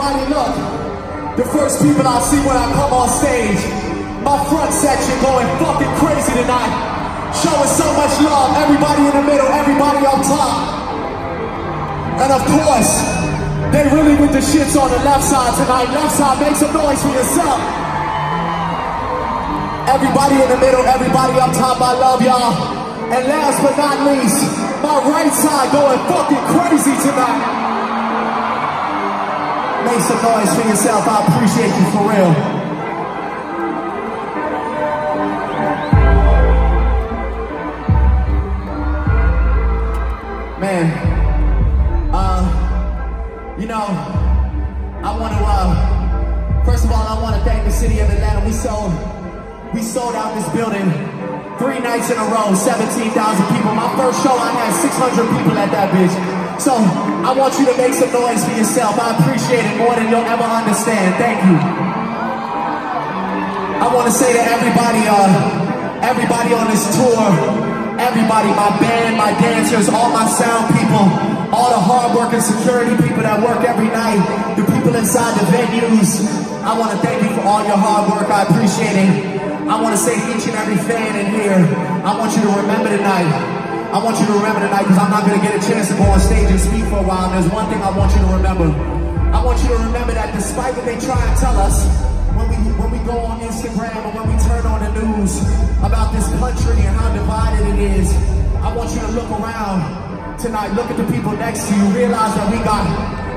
Everybody look. The first people I see when I come on stage. My front section going fucking crazy tonight. Showing so much love. Everybody in the middle, everybody up top. And of course, they really with the shits on the left side tonight. Left side, make some noise for yourself. Everybody in the middle, everybody up top, I love y'all. And last but not least, my right side going fucking crazy tonight. Make some noise for yourself, I appreciate you for real. Man, uh, you know, I want to, uh, first of all, I want to thank the city of Atlanta. We sold, we sold out this building three nights in a row, 17,000 people. My first show, I had 600 people at that bitch. So I want you to make some noise for yourself. I appreciate it more than you'll ever understand. Thank you. I want to say to everybody, uh, everybody on this tour, everybody, my band, my dancers, all my sound people, all the hard-working security people that work every night, the people inside the venues. I want to thank you for all your hard work. I appreciate it. I want to say to each and every fan in here, I want you to remember tonight. I want you to remember tonight because I'm not going to get a chance to go on stage and speak for a while. And there's one thing I want you to remember. I want you to remember that despite what they try and tell us, when we when we go on Instagram or when we turn on the news about this country and how divided it is, I want you to look around tonight. Look at the people next to you. Realize that we got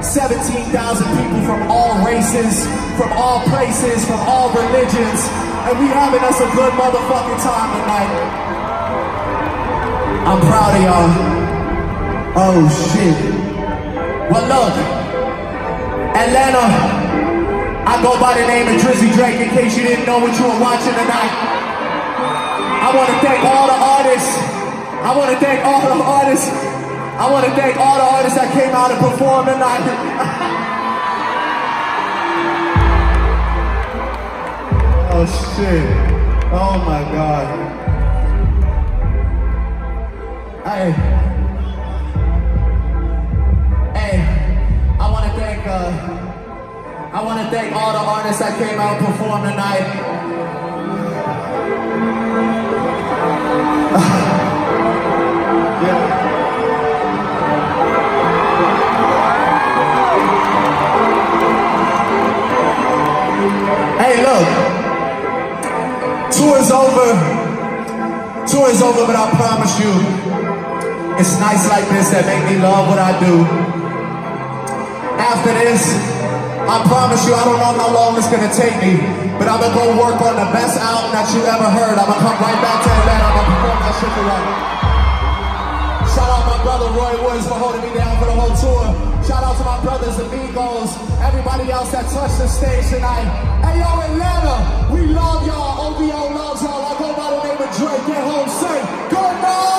17,000 people from all races, from all places, from all religions, and we having us a good motherfucking time tonight. I'm proud of y'all. Oh shit. Well look, Atlanta. I go by the name of Drizzy Drake in case you didn't know what you were watching tonight. I want to thank all the artists. I want to thank all the artists. I want to thank all the artists that came out and performed tonight. oh shit. Oh my god. Hey. Hey. I want to thank uh I want to thank all the artists that came out and performed tonight. Hey, look. Tour is over. Tour is over, but I promise you, it's nights like this that make me love what I do. After this, I promise you, I don't know how long it's gonna take me, but I'm gonna go work on the best album that you ever heard. I'm gonna come right back to Atlanta. I'm gonna perform that shit for you. Shout out my brother Roy Woods for holding me down for the whole tour. Shout out to my brothers Amigos, everybody else that touched the stage tonight. Hey yo, Atlanta, we love y'all. OVO loves y'all. I go by the name of Drake. Get home safe. Good night.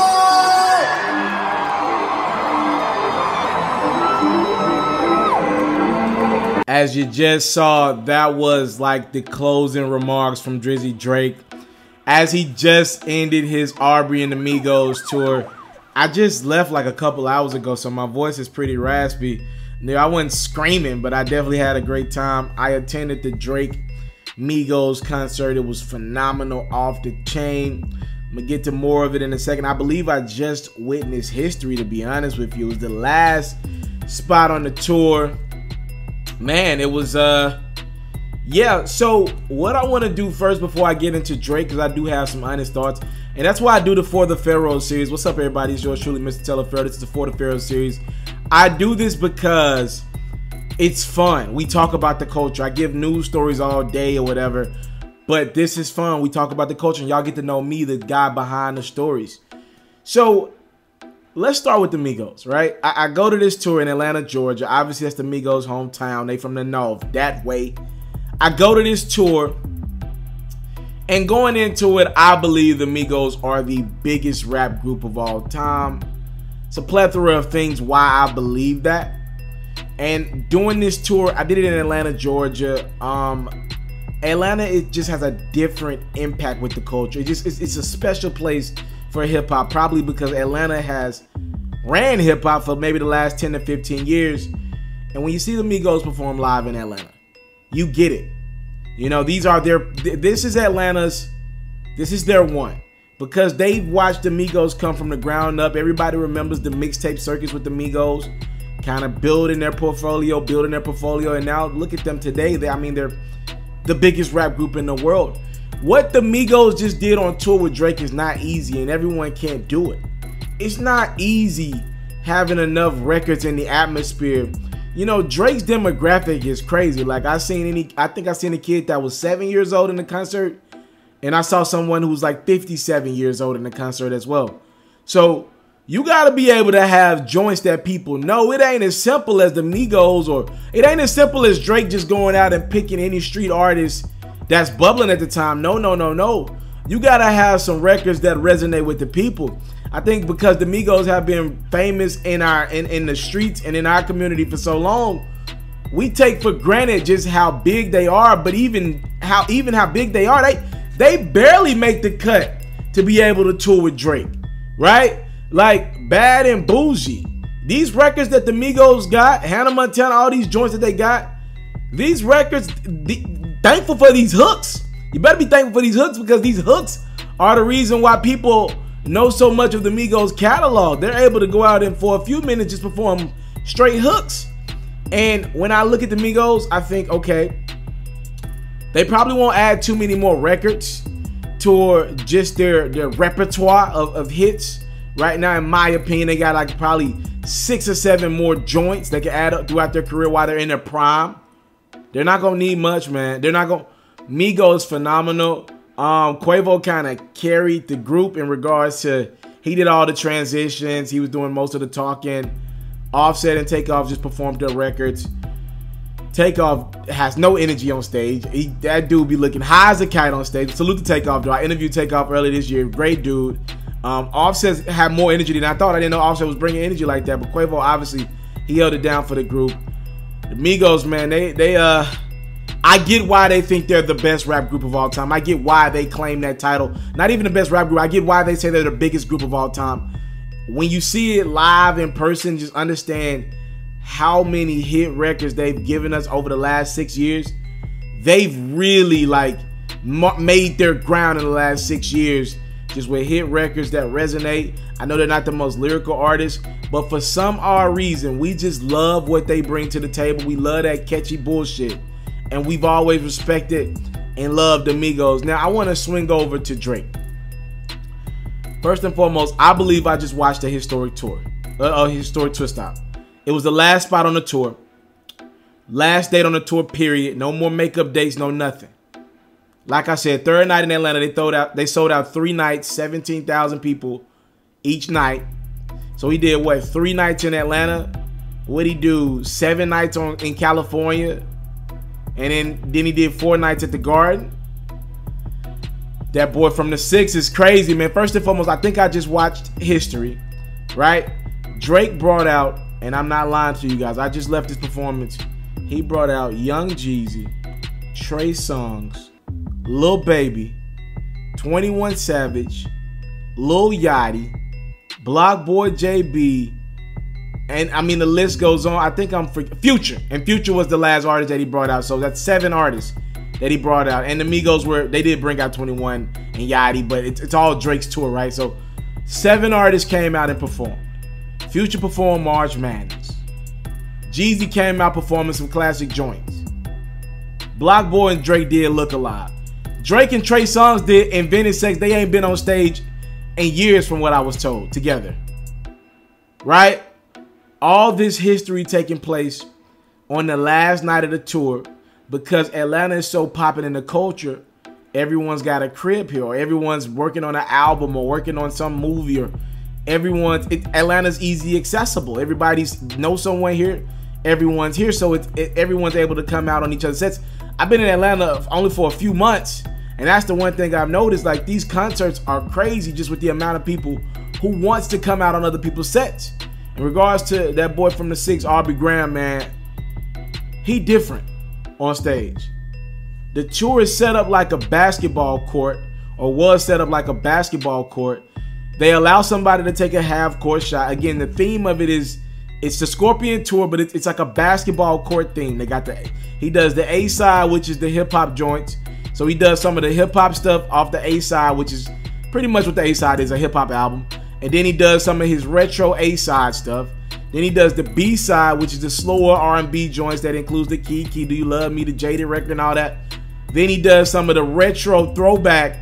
As you just saw, that was like the closing remarks from Drizzy Drake. As he just ended his Aubrey and Amigos tour. I just left like a couple hours ago, so my voice is pretty raspy. No, I wasn't screaming, but I definitely had a great time. I attended the Drake Migos concert. It was phenomenal, off the chain. I'm gonna get to more of it in a second. I believe I just witnessed history, to be honest with you. It was the last spot on the tour man, it was uh yeah, so what I want to do first before I get into Drake, because I do have some honest thoughts, and that's why I do the For the Pharaoh series. What's up, everybody? It's yours truly, Mr. Telepharaoh. This is the For the Pharaoh series. I do this because it's fun. We talk about the culture. I give news stories all day or whatever, but this is fun. We talk about the culture, and y'all get to know me, the guy behind the stories. So let's start with the Migos, right? I, I, go to this tour in Atlanta, Georgia. Obviously, that's the Migos' hometown. They from the north, that way. I go to this tour, and going into it, I believe the Migos are the biggest rap group of all time. It's a plethora of things why I believe that. And doing this tour, I did it in Atlanta, Georgia. Um, Atlanta, it just has a different impact with the culture. It just it's, it's a special place for hip hop, probably because Atlanta has ran hip hop for maybe the last 10 to 15 years. And when you see the Migos perform live in Atlanta, you get it. You know, these are their this is Atlanta's this is their one. Because they've watched the Migos come from the ground up. Everybody remembers the mixtape circus with the Migos, kind of building their portfolio, building their portfolio, and now look at them today. They, I mean, they're the biggest rap group in the world. What the Migos just did on tour with Drake is not easy, and everyone can't do it. It's not easy having enough records in the atmosphere. You know, Drake's demographic is crazy. Like I seen any, I think I seen a kid that was seven years old in the concert, and I saw someone who was like 57 years old in the concert as well. So you gotta be able to have joints that people know. It ain't as simple as the Migos, or it ain't as simple as Drake just going out and picking any street artist that's bubbling at the time. No, no, no, no. You gotta have some records that resonate with the people. I think because the Migos have been famous in our in, in the streets and in our community for so long, we take for granted just how big they are, but even how even how big they are, they they barely make the cut to be able to tour with Drake. Right? Like Bad and Boujee. These records that the Migos got, Hannah Montana, all these joints that they got, these records, thankful for these hooks. You better be thankful for these hooks because these hooks are the reason why people know so much of the Migos catalog. They're able to go out and for a few minutes just perform straight hooks. And when I look at the Migos, I think, okay, they probably won't add too many more records to just their, their repertoire of, of hits. Right now, in my opinion, they got like probably six or seven more joints they can add up throughout their career while they're in their prime. They're not gonna need much, man. They're not gonna. Migos phenomenal. Um, Quavo kind of carried the group in regards to he did all the transitions. He was doing most of the talking. Offset and Takeoff just performed their records. Takeoff has no energy on stage. He, that dude be looking high as a kite on stage. Salute to Takeoff, though. I interviewed Takeoff earlier this year. Great dude. Um, Offset had more energy than I thought. I didn't know Offset was bringing energy like that, but Quavo obviously he held it down for the group. The Migos, man, they they uh I get why they think they're the best rap group of all time. I get why they claim that title. Not even the best rap group. I get why they say they're the biggest group of all time. When you see it live in person, just understand how many hit records they've given us over the last six years. They've really like made their ground in the last six years just with hit records that resonate. I know they're not the most lyrical artists, but for some odd reason, we just love what they bring to the table. We love that catchy bullshit. And we've always respected and loved Amigos. Now, I want to swing over to Drake. First and foremost, I believe I just watched a historic tour, a, a historic tour stop. It was the last spot on the tour. Last date on the tour, period. No more makeup dates, no nothing. Like I said, third night in Atlanta, they sold out. They sold out three nights, seventeen thousand people each night. So he did what? Three nights in Atlanta. What he do? Seven nights on in California, and then then he did four nights at the Garden. That boy from the six is crazy, man. First and foremost, I think I just watched history, right? Drake brought out, and I'm not lying to you guys. I just left his performance. He brought out Young Jeezy, Trey Songz, Lil Baby, 21 Savage, Lil Yachty, BlocBoy JB, and I mean the list goes on. I think I'm for Future, and Future was the last artist that he brought out. So that's seven artists that he brought out. And the Migos were they did bring out 21 and Yachty, but it's, it's all Drake's tour, right? So seven artists came out and performed. Future performed March Madness. Jeezy came out performing some classic joints. Block Boy and Drake did Look Alive. Drake and Trey Songz did Invented Sex. They ain't been on stage in years from what I was told together. Right? All this history taking place on the last night of the tour because Atlanta is so popping in the culture. Everyone's got a crib here, or everyone's working on an album, or working on some movie, or everyone's it, Atlanta's easy accessible. Everybody's know someone here. Everyone's here, so it, everyone's able to come out on each other's sets. I've been in Atlanta only for a few months, and that's the one thing I've noticed. Like these concerts are crazy just with the amount of people who wants to come out on other people's sets. In regards to that boy from the six, Aubrey Graham, man, he different on stage. The tour is set up like a basketball court, or was set up like a basketball court. They allow somebody to take a half court shot. Again, the theme of it is it's the Scorpion tour, but it's, it's like a basketball court theme. They got the he does the A side, which is the hip hop joints. So he does some of the hip hop stuff off the A side, which is pretty much what the A side is, a hip hop album. And then he does some of his retro A side stuff. Then he does the B side, which is the slower R&B joints that includes the Kiki, Do You Love Me, the Jaded record, and all that. Then he does some of the retro throwback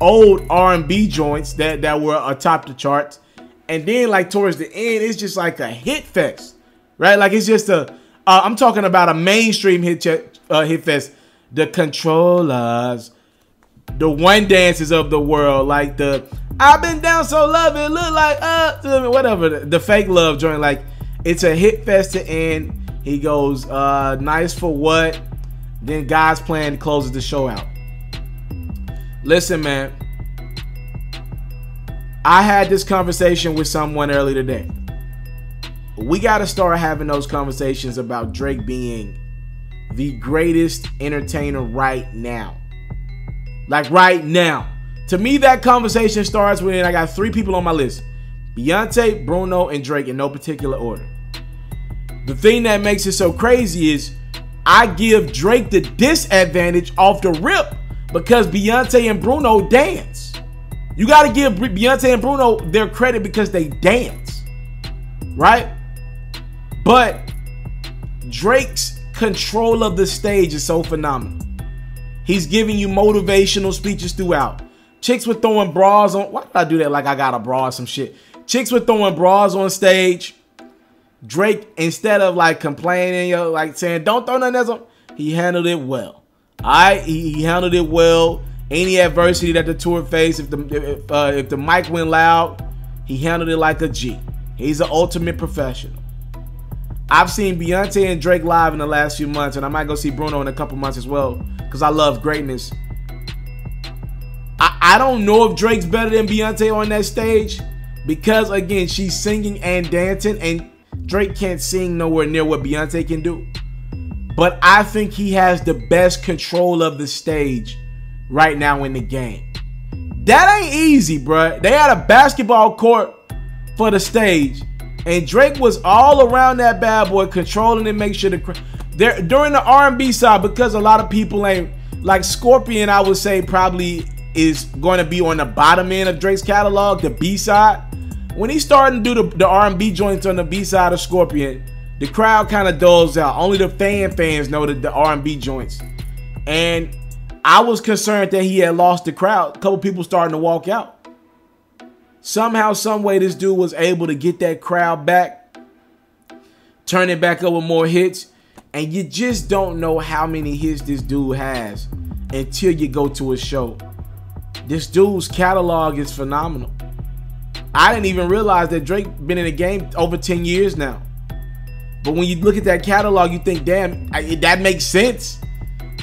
old R&B joints that that were atop the charts. And then like towards the end, it's just like a hit fest, right? Like it's just a. uh, talking about a mainstream hit uh, hit fest. The Controllas, the one dances of the world, like the I've been down so love it look like uh whatever the, the fake love joint. Like it's a hit fest to end. He goes uh nice for what? Then God's plan closes the show out. Listen, man. I had this conversation with someone early today. We got to start having those conversations about Drake being the greatest entertainer right now. Like right now. To me, that conversation starts when I got three people on my list Beyonce, Bruno, and Drake in no particular order. The thing that makes it so crazy is I give Drake the disadvantage off the rip because Beyonce and Bruno dance. You got to give Beyonce and Bruno their credit because they dance, right? But Drake's control of the stage is so phenomenal. He's giving you motivational speeches throughout. Chicks were throwing bras on. Why did I do that like I got a bra or some shit? Chicks were throwing bras on stage. Drake, instead of like complaining, yo, like saying, don't throw nothing else he handled it well. I he, handled it well. Any adversity that the tour faced, if the if, uh, if the mic went loud, he handled it like a G. He's an ultimate professional. I've seen Beyonce and Drake live in the last few months, and I might go see Bruno in a couple months as well because I love greatness. I, I don't know if Drake's better than Beyonce on that stage because, again, she's singing and dancing, and Drake can't sing nowhere near what Beyonce can do. But I think he has the best control of the stage right now in the game. That ain't easy, bruh. They had a basketball court for the stage, and Drake was all around that bad boy, controlling and make sure the there during the R&B side because a lot of people ain't like Scorpion. I would say probably is going to be on the bottom end of Drake's catalog, the B side. When he's starting to do the, the R&B joints on the B side of Scorpion, the crowd kind of dulls out. Only the fan fans know the, the R&B joints. And I was concerned that he had lost the crowd. A couple people starting to walk out. Somehow, some way, this dude was able to get that crowd back, turn it back up with more hits, and you just don't know how many hits this dude has until you go to a show. This dude's catalog is phenomenal. I didn't even realize that Drake been in the game over 10 years now. But when you look at that catalog, you think, damn, that makes sense.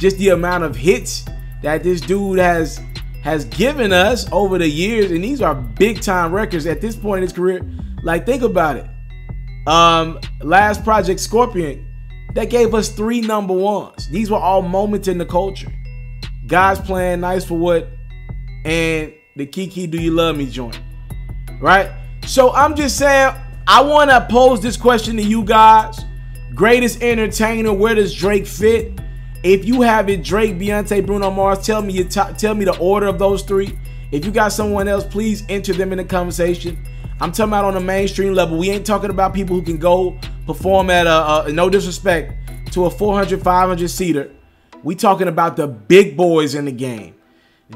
Just the amount of hits that this dude has has given us over the years, and these are big time records at this point in his career. Like, think about it. Um, last project Scorpion, that gave us three number ones. These were all moments in the culture. God's Plan nice for what, and the Kiki Do You Love Me joint, right? So I'm just saying, I want to pose this question to you guys. Greatest entertainer, where does Drake fit? If you have it, Drake, Beyonce, Bruno Mars, tell me tell me the order of those three. If you got someone else, please enter them in the conversation. I'm talking about on a mainstream level. We ain't talking about people who can go perform at a, a no disrespect to a 400, 500 seater. We talking about the big boys in the game.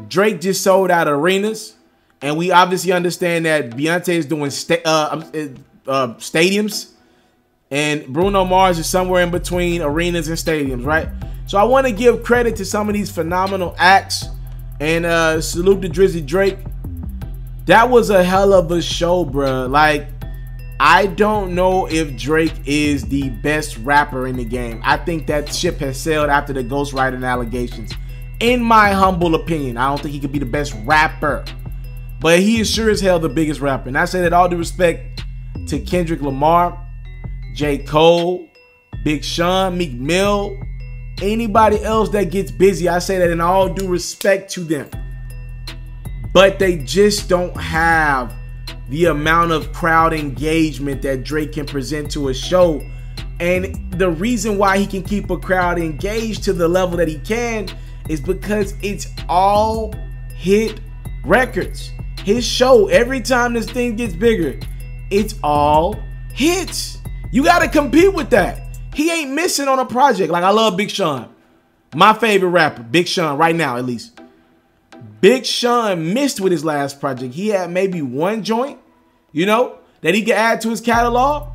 Drake just sold out arenas, and we obviously understand that Beyonce is doing sta- uh, um, uh, uh, stadiums, and Bruno Mars is somewhere in between arenas and stadiums, right? So I want to give credit to some of these phenomenal acts, and uh, salute to Drizzy Drake. That was a hell of a show, bruh. Like, I don't know if Drake is the best rapper in the game. I think that ship has sailed after the ghostwriting allegations. In my humble opinion, I don't think he could be the best rapper. But he is sure as hell the biggest rapper. And I say that all due respect to Kendrick Lamar, J. Cole, Big Sean, Meek Mill, anybody else that gets busy. I say that in all due respect to them. But they just don't have the amount of crowd engagement that Drake can present to a show. And the reason why he can keep a crowd engaged to the level that he can is because it's all hit records. His show, every time this thing gets bigger, it's all hits. You got to compete with that. He ain't missing on a project. Like, I love Big Sean. My favorite rapper, Big Sean, right now at least. Big Sean missed with his last project. He had maybe one joint, you know, that he could add to his catalog.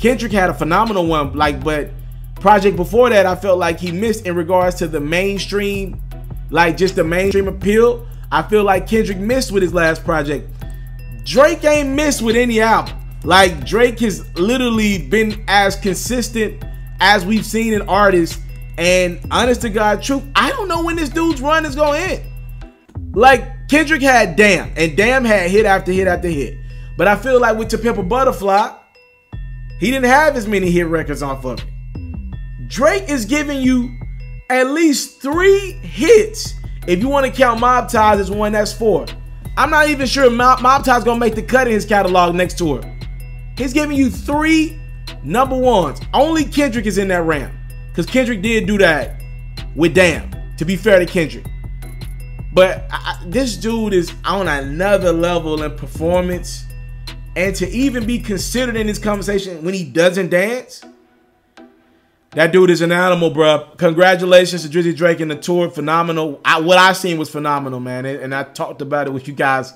Kendrick had a phenomenal one, like, but project before that, I felt like he missed in regards to the mainstream, like just the mainstream appeal. I feel like Kendrick missed with his last project. Drake ain't missed with any album. Like Drake has literally been as consistent as we've seen in artists. And honest to God, truth, I don't know when this dude's run is gonna end. Like Kendrick had Damn, and Damn had hit after hit after hit. But I feel like with To Pimp a Butterfly, he didn't have as many hit records off of it. Drake is giving you at least three hits. If you want to count Mob Ties as one, that's four. I'm not even sure Mob, Mob Ties gonna make the cut in his catalog next tour. He's giving you three number ones. Only Kendrick is in that ramp. Because Kendrick did do that with Damn, to be fair to Kendrick. But I, this dude is on another level in performance. And to even be considered in this conversation when he doesn't dance, that dude is an animal, bro. Congratulations to Drizzy Drake and the tour. Phenomenal. I, what I seen was phenomenal, man. And, and, I talked about it with you guys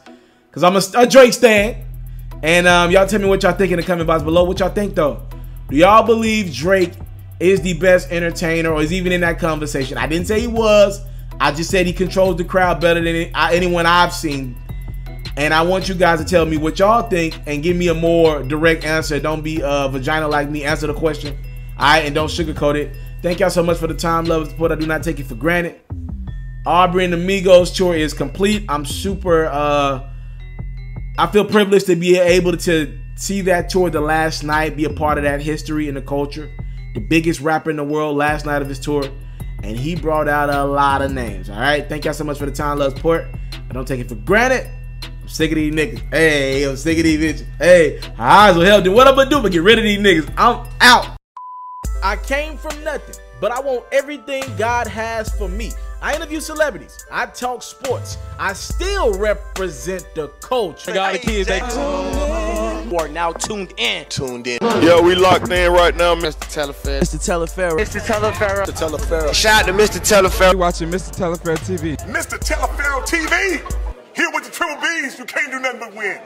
because I'm a, a, Drake stan. And um, y'all tell me what y'all think in the comment box below. What y'all think, though? Do y'all believe Drake is the best entertainer or is even in that conversation? I didn't say he was. I just said he controls the crowd better than anyone I've seen. And I want you guys to tell me what y'all think and give me a more direct answer. Don't be a vagina like me. Answer the question. All right, and don't sugarcoat it. Thank y'all so much for the time, love, and support. I do not take it for granted. Aubrey and Amigos tour is complete. I'm super. uh I feel privileged to be able to see that tour the last night, be a part of that history and the culture. The biggest rapper in the world last night of his tour and he brought out a lot of names. All right, thank y'all so much for the time, love, support. I don't take it for granted. I'm sick of these niggas. Hey, I'm sick of these bitches. Hey, I will hell do what I'm gonna do but get rid of these niggas. I'm out. I came from nothing, but I want everything God has for me. I interview celebrities. I talk sports. I still represent the culture. I got the kids. They are now tuned in. Tuned in. Yo, we locked in right now, Mr. Telefair. Mr. Telefair. Mr. Telefair. Mr. Telefair. Shout out to Mr. Telefair. You watching Mr. Telefair TV. Mr. Telefair TV. Here with the triple B's. You can't do nothing but win.